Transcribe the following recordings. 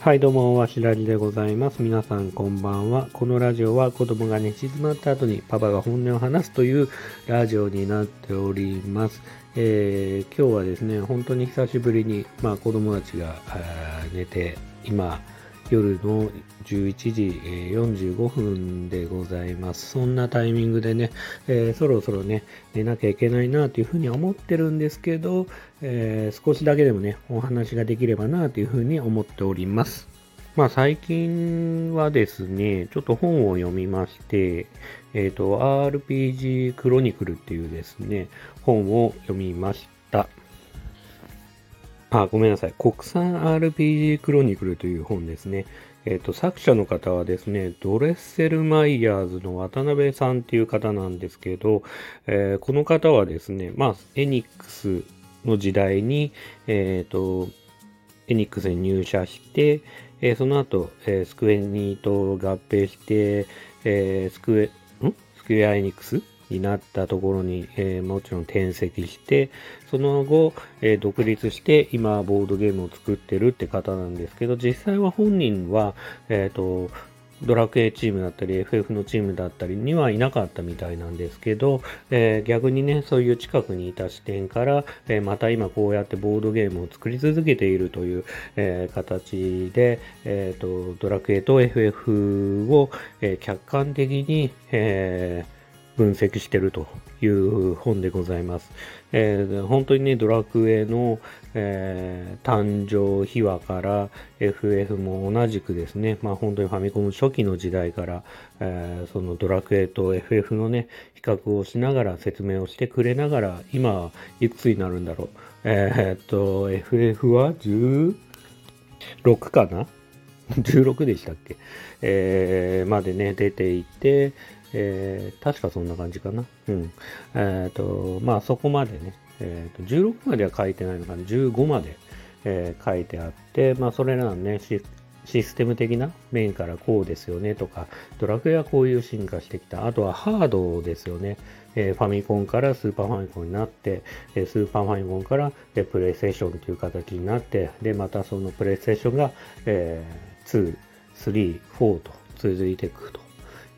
はい、どうも、わしらじでございます。皆さん、こんばんは。このラジオは子供が寝静まった後にパパが本音を話すというラジオになっております。えー今日はですね、本当に久しぶりに、まあ、子供たちが寝て、今、夜の11時45分でございます。そんなタイミングでね、えーそろそろね、寝なきゃいけないなというふうに思ってるんですけど、えー少しだけでもね、お話ができればなというふうに思っております。まあ最近はですね、ちょっと本を読みまして、えっ、と、RPG クロニクルっていうですね、本を読みました。あ、ごめんなさい。国産 RPG クロニクルという本ですね。えっ、と、作者の方はですね、ドレッセルマイヤーズの渡辺さんっていう方なんですけど、えーこの方はですね、まあ、エニックスの時代に、えっ、と、エニックスに入社して、えーその後、えースクエニと合併して、えースクエ、ん？スクエアエニックス？になったところに、えーもちろん転籍して、その後、えー独立して今ボードゲームを作ってるって方なんですけど、実際は本人は、えっ、と、ドラクエチームだったり FF のチームだったりにはいなかったみたいなんですけど、えー逆にね、そういう近くにいた視点から、えーまた今こうやってボードゲームを作り続けているという、えー形で、えーと、ドラクエと FF を、え客観的に、えー分析してるという本でございます。えー本当にね、ドラクエの、えー誕生秘話から FF も同じくですね、まあ本当にファミコン初期の時代から、えーそのドラクエと FF のね、比較をしながら説明をしてくれながら、今いくつになるんだろう。えーっと、FF は16かな？16でしたっけ、えーまでね、出ていて、えー確かそんな感じかな。うん。えっ、と、まあそこまでね、えーと、16までは書いてないのかな、15まで、え書いてあって、まあそれらのね、シシステム的な面からこうですよねとか、ドラクエはこういう進化してきた。あとはハードですよね。えーファミコンからスーパーファミコンになって、えースーパーファミコンから、えープレイステーションという形になって、で、またそのプレイステーションが、えー2、3、4と続いていくと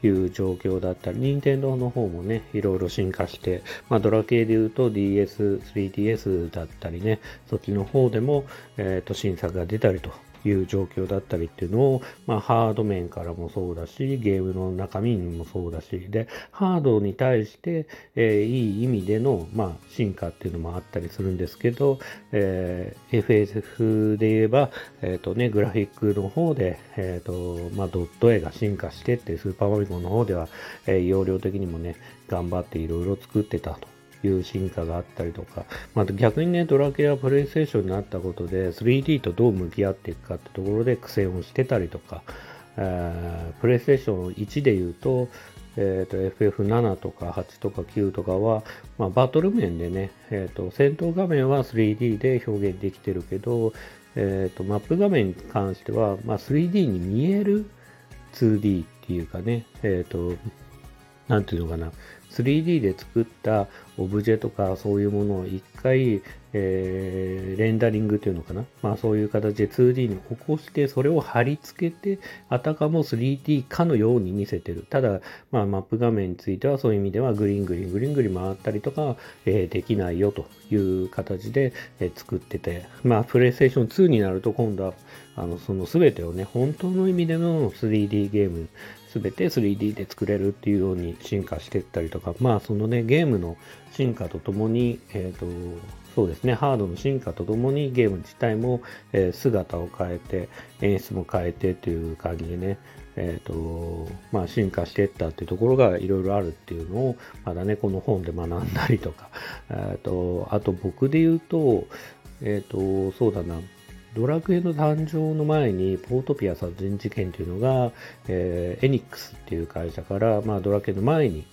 いう状況だったり、任天堂の方もね、いろいろ進化して、まあ、ドラ系で言うと DS、3DS だったりね、そっちの方でも、えっ、と、新作が出たりという状況だったりっていうのを、まあ、ハード面からもそうだし、ゲームの中身にもそうだし、で、ハードに対して、えーいい意味での、まあ、進化っていうのもあったりするんですけど、えー FSF で言えば、えっ、とね、グラフィックの方で、えっ、と、まあ、ドット絵が進化してって、スーパーファミコンの方では、えー容量的にもね、頑張っていろいろ作ってたと。いう進化があったりとか、まあ、逆にね、ドラケアプレイステーションになったことで、3D とどう向き合っていくかってところで苦戦をしてたりとか、プレイステーション1で言うと、えー、と FF7 とか8とか9とかは、まあ、バトル面でね、えー、と戦闘画面は 3D で表現できてるけど、えー、とマップ画面に関しては、まあ、3D に見える 2D っていうかね、えっ、と、なんていうのかな、3D で作ったオブジェとかそういうものを一回、えーレンダリングっていうのかな、まあそういう形で 2D に起こして、それを貼り付けて、あたかも 3D かのように見せてる。ただ、まあマップ画面についてはそういう意味ではグリングリングリングリ回ったりとか、えーできないよという形で、えー作ってて、まあプレイステーション2になると今度は、あの、その全てをね、本当の意味での 3D ゲーム、全て 3D で作れるっていうように進化していったりとか、まあそのね、ゲームの進化とともに、えっ、と、そうですね、ハードの進化とともにゲーム自体も、えー姿を変えて、演出も変えてっていう感じでね、えっ、と、まあ進化していったっていうところがいろいろあるっていうのを、まだね、この本で学んだりとか、えっ、と、あと僕で言うと、えっ、と、そうだな、ドラクエの誕生の前に、ポートピア殺人事件というのが、えーエニックスっていう会社から、まあ、ドラクエの前に、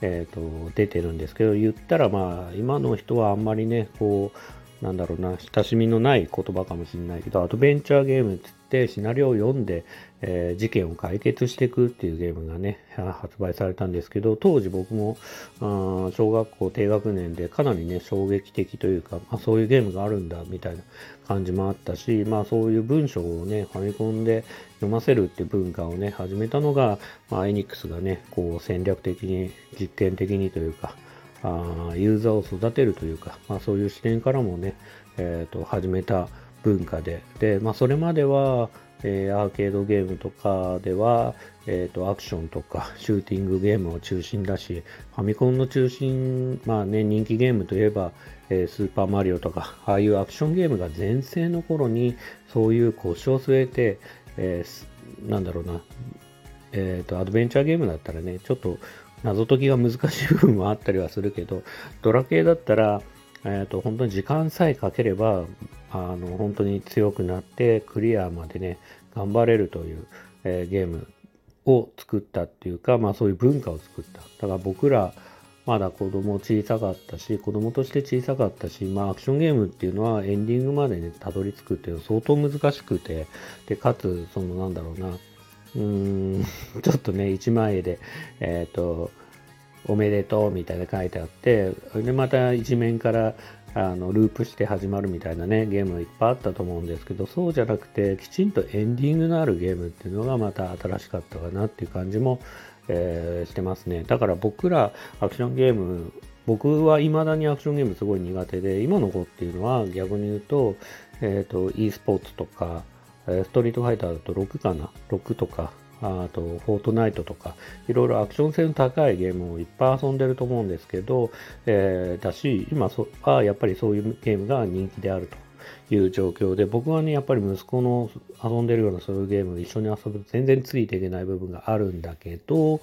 えーと出てるんですけど、言ったら、まあ、今の人はあんまりね、こう、なんだろうな、親しみのない言葉かもしれないけど、アドベンチャーゲームっつってシナリオを読んで、えー、事件を解決していくっていうゲームがね、発売されたんですけど、当時僕も、あ小学校低学年でかなりね、衝撃的というか、まあ、そういうゲームがあるんだみたいな感じもあったし、まあそういう文章をね、ファミコンで読ませるっていう文化をね、始めたのが、まあエニックスがね、こう戦略的に、実験的にというか、あユーザーを育てるというか、まあ、そういう視点からもね、えーと、始めた文化で、で、まあ、それまでは、えー、アーケードゲームとかでは、えーと、アクションとかシューティングゲームを中心だし、ファミコンの中心、まあね、人気ゲームといえば、えー、スーパーマリオとか、ああいうアクションゲームが全盛の頃に、そういう腰を据えて、えー、なんだろうな、え、ー、と、アドベンチャーゲームだったらね、ちょっと謎解きが難しい部分もあったりはするけど、ドラ系だったら、えっ、ー、と、本当に時間さえかければ、あの、本当に強くなって、クリアまでね、頑張れるという、えー、ゲームを作ったっていうか、まあそういう文化を作った。だから僕ら、まだ子供小さかったし、子供として小さかったし、まあアクションゲームっていうのはエンディングまでね、たどり着くっていうのは相当難しくて、で、かつ、そのなんだろうな、うーん、ちょっとね、1万円で、えっ、ー、と、おめでとうみたいな書いてあって、で、また一面からあのループして始まるみたいなね、ゲームいっぱいあったと思うんですけど、そうじゃなくて、きちんとエンディングのあるゲームっていうのがまた新しかったかなっていう感じも、えー、してますね。だから僕らアクションゲーム、僕は未だにアクションゲームすごい苦手で、今の子っていうのは逆に言うと、えっ、ー、と、e スポーツとか、ストリートファイターだと6かな ?6 とか、あと、フォートナイトとか、いろいろアクション性の高いゲームをいっぱい遊んでると思うんですけど、えー、だし、今そはやっぱりそういうゲームが人気であるという状況で、僕はね、やっぱり息子の遊んでるようなそういうゲーム一緒に遊ぶと全然ついていけない部分があるんだけど、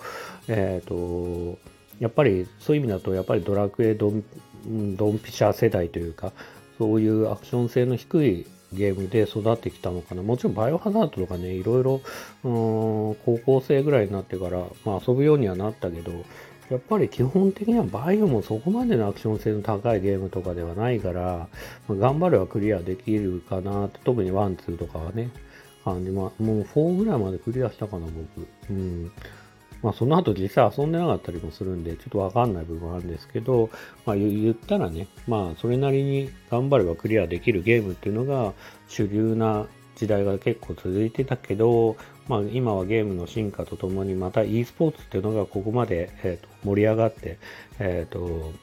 えっ、ー、と、やっぱりそういう意味だと、やっぱりドラクエドンドンピシャ世代というか、そういうアクション性の低いゲームで育ってきたのかな。もちろんバイオハザードとかね、いろいろ、うん、高校生ぐらいになってから、まあ遊ぶようにはなったけど、やっぱり基本的にはバイオもそこまでのアクション性の高いゲームとかではないから、まあ、頑張ればクリアできるかなって、特にワン、ツーとかはね、感じ、まあ、もう4ぐらいまでクリアしたかな、僕。うん。まあ、その後実際遊んでなかったりもするんで、ちょっとわかんない部分あるんですけど、まあ、言ったらね、まあ、それなりに頑張ればクリアできるゲームっていうのが主流な時代が結構続いてたけど、まあ、今はゲームの進化とともにまた e スポーツっていうのがここまで、えー、と盛り上がって、えー、と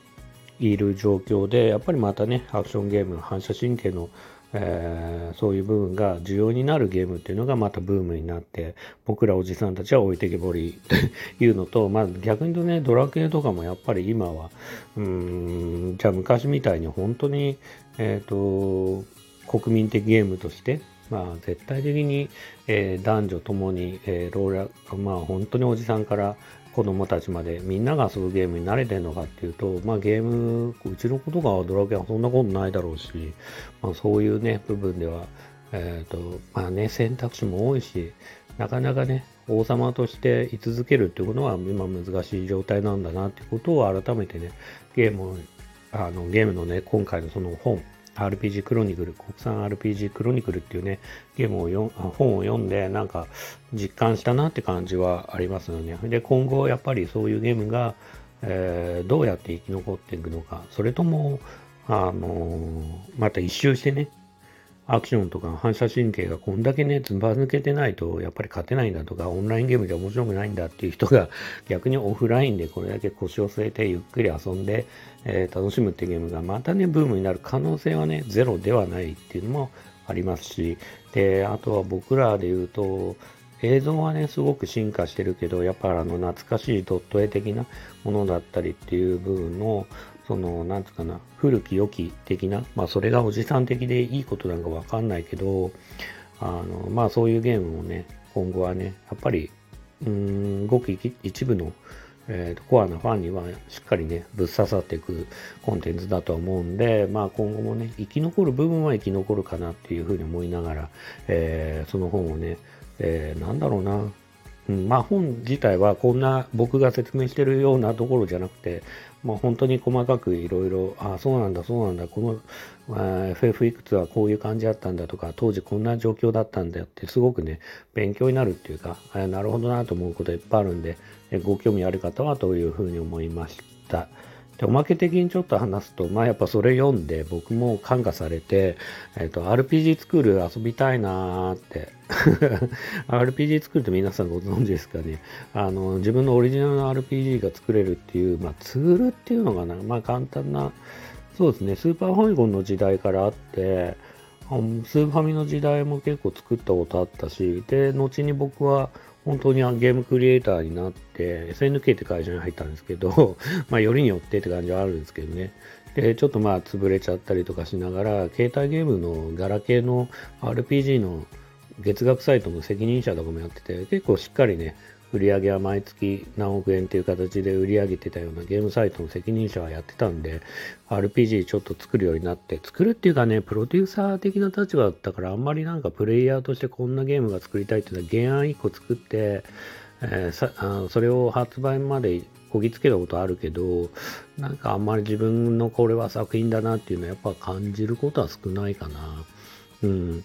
いる状況でやっぱりまたねアクションゲームの反射神経のえー、そういう部分が重要になるゲームっていうのがまたブームになって僕らおじさんたちは置いてけぼりというのと、まあ、逆に言うとねドラクエとかもやっぱり今はうんじゃあ昔みたいに本当に、えっ、ー、と国民的ゲームとしてまあ、絶対的に、えー、男女ともに、えー、ローラまあ、本当におじさんから子供たちまでみんなが遊ぶゲームに慣れてるのかっていうと、まあゲーム、うちの子とかはドラケンはそんなことないだろうし、まあそういうね、部分では、えっ、ー、と、まあね、選択肢も多いし、なかなかね、王様として居続けるっていうことは今難しい状態なんだなってことを改めてね、ゲームあの、ゲームのね、今回のその本、RPG クロニクル、国産 RPG クロニクルっていうね、ゲームをよ本を読んで、なんか実感したなって感じはありますよね。で、今後やっぱりそういうゲームが、えー、どうやって生き残っていくのか、それとも、あのー、また一周してね、アクションとか反射神経がこんだけね、ずば抜けてないと、やっぱり勝てないんだとか、オンラインゲームじゃ面白くないんだっていう人が、逆にオフラインでこれだけ腰を据えてゆっくり遊んで、えー、楽しむってゲームがまたね、ブームになる可能性はね、ゼロではないっていうのもありますし、で、あとは僕らで言うと、映像はね、すごく進化してるけど、やっぱあの懐かしいドット絵的なものだったりっていう部分の、その、なんつうかな、古き良き的な、まあそれがおじさん的でいいことなんかわかんないけど、あの、まあそういうゲームもね、今後はね、やっぱり、うん、ごく一部の、えーと、コアなファンにはしっかりね、ぶっ刺さっていくコンテンツだと思うんで、まあ今後もね、生き残る部分は生き残るかなっていうふうに思いながら、えー、その本をね、えー、なんだろうな、うん、まあ本自体はこんな僕が説明してるようなところじゃなくて、まあ、本当に細かくいろいろ、ああ、そうなんだ、そうなんだ、この、FF いくつはこういう感じだったんだとか、当時こんな状況だったんだよって、すごくね、勉強になるっていうか、なるほどなと思うこといっぱいあるんで、ご興味ある方はというふうに思いました。でおまけ的にちょっと話すと、まあやっぱそれ読んで僕も感化されて、えっ、ー、と、RPG 作る遊びたいなーって。RPG 作るって皆さんご存知ですかね。あの、自分のオリジナルの RPG が作れるっていう、まあツールっていうのがな、まあ簡単な、そうですね、スーパーファミコンの時代からあって、スーファミの時代も結構作ったことあったし、で、後に僕は本当にゲームクリエイターになって、SNK って会社に入ったんですけど、まあ、よりによってって感じはあるんですけどね。で、ちょっとまあ、潰れちゃったりとかしながら、携帯ゲームのガラケーの RPG の月額サイトの責任者とかもやってて、結構しっかりね、売り上げは毎月何億円っていう形で売り上げてたようなゲームサイトの責任者はやってたんで、RPG ちょっと作るようになって、作るっていうかね、プロデューサー的な立場だったから、あんまりなんかプレイヤーとしてこんなゲームが作りたいっていうのは原案1個作って、えー、さあそれを発売までこぎつけたことあるけど、なんかあんまり自分のこれは作品だなっていうのはやっぱ感じることは少ないかな。うん。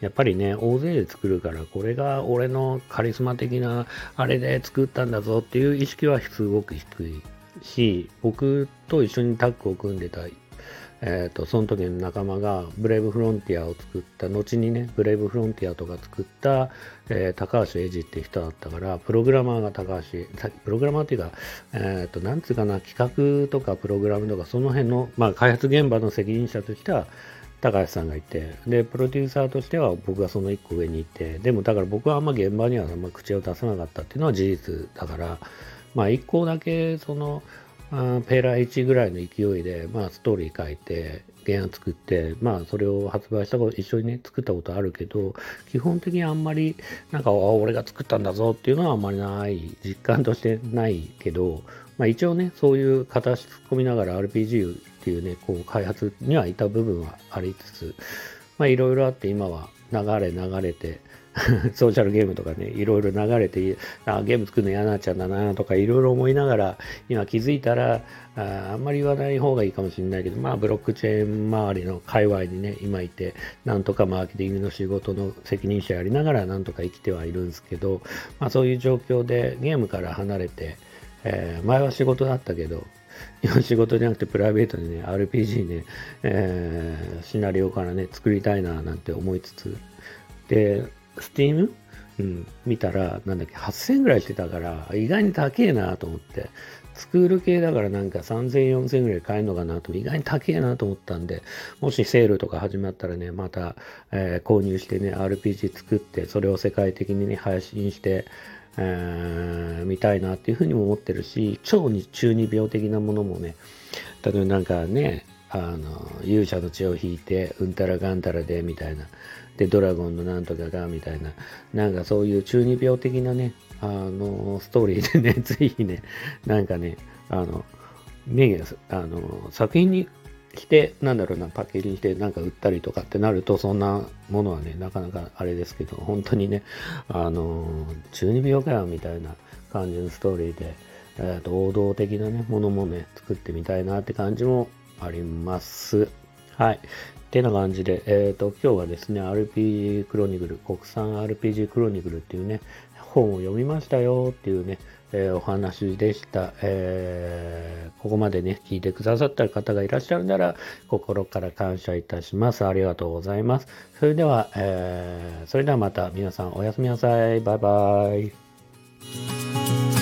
やっぱりね、大勢で作るから、これが俺のカリスマ的なあれで作ったんだぞっていう意識はすごく低いし、僕と一緒にタッグを組んでた、えっ、ー、と、その時の仲間がブレイブフロンティアを作った、後にね、ブレイブフロンティアとか作った、えー、高橋英二って人だったから、プログラマーが高橋、プログラマーっていうか、えっ、ー、と、なんつうかな、企画とかプログラムとか、その辺の、まあ、開発現場の責任者としては、高橋さんがいて、で、プロデューサーとしては僕がその一個上にいて、でもだから僕はあんま現場にはあんま口を出さなかったっていうのは事実だから、まあ一個だけその、あペーラー1ぐらいの勢いで、まあストーリー書いて、原案作って、まあそれを発売したこと、一緒にね、作ったことあるけど、基本的にあんまり、なんか、あ、俺が作ったんだぞっていうのはあんまりない、実感としてないけど、まあ一応ね、そういう形突っ込みながら RPG っていうね、こう開発にはいた部分はありつつ、まあいろいろあって今は流れ流れて、ソーシャルゲームとかね、いろいろ流れて、あゲーム作るの嫌なっちゃうんだなとかいろいろ思いながら、今気づいたらあ、あんまり言わない方がいいかもしれないけど、まあブロックチェーン周りの界隈にね、今いて、なんとかマーケティングの仕事の責任者やりながらなんとか生きてはいるんですけど、まあそういう状況でゲームから離れて、えー、前は仕事だったけど、仕事じゃなくてプライベートでね、RPG ね、えー、シナリオからね、作りたいななんて思いつつ、で、Steam? うん、見たら、なんだっけ、8000ぐらいしてたから、意外に高えなと思って、スクール系だからなんか3000、4000ぐらい買えるのかなと、意外に高えなと思ったんで、もしセールとか始まったらね、また、えー、購入してね、RPG 作って、それを世界的にね、配信して、えー、見たいなっていうふうにも思ってるし、超に中二病的なものもね、例えばなんかね、あの、勇者の血を引いて、うんたらがんたらで、みたいな。で、ドラゴンのなんとかが、みたいな。なんかそういう中二病的なね、あの、ストーリーでね、ぜひね、なんかね、あの、ね、あの、作品にして、なんだろうな、パッケージにしてなんか売ったりとかってなると、そんなものはね、なかなかあれですけど、本当にね、あの、中二病かよみたいな感じのストーリーで、えー、と王道的なね、ものもね、作ってみたいなって感じもあります。はい。ってな感じで、えっ、ー、と、今日はですね、RPG クロニクル、国産 RPG クロニクルっていうね、本を読みましたよっていうね、えー、お話でした、えー、ここまでね、聞いてくださった方がいらっしゃるなら、心から感謝いたします。ありがとうございます。それでは、えー、それではまた皆さんおやすみなさい。バイバイ。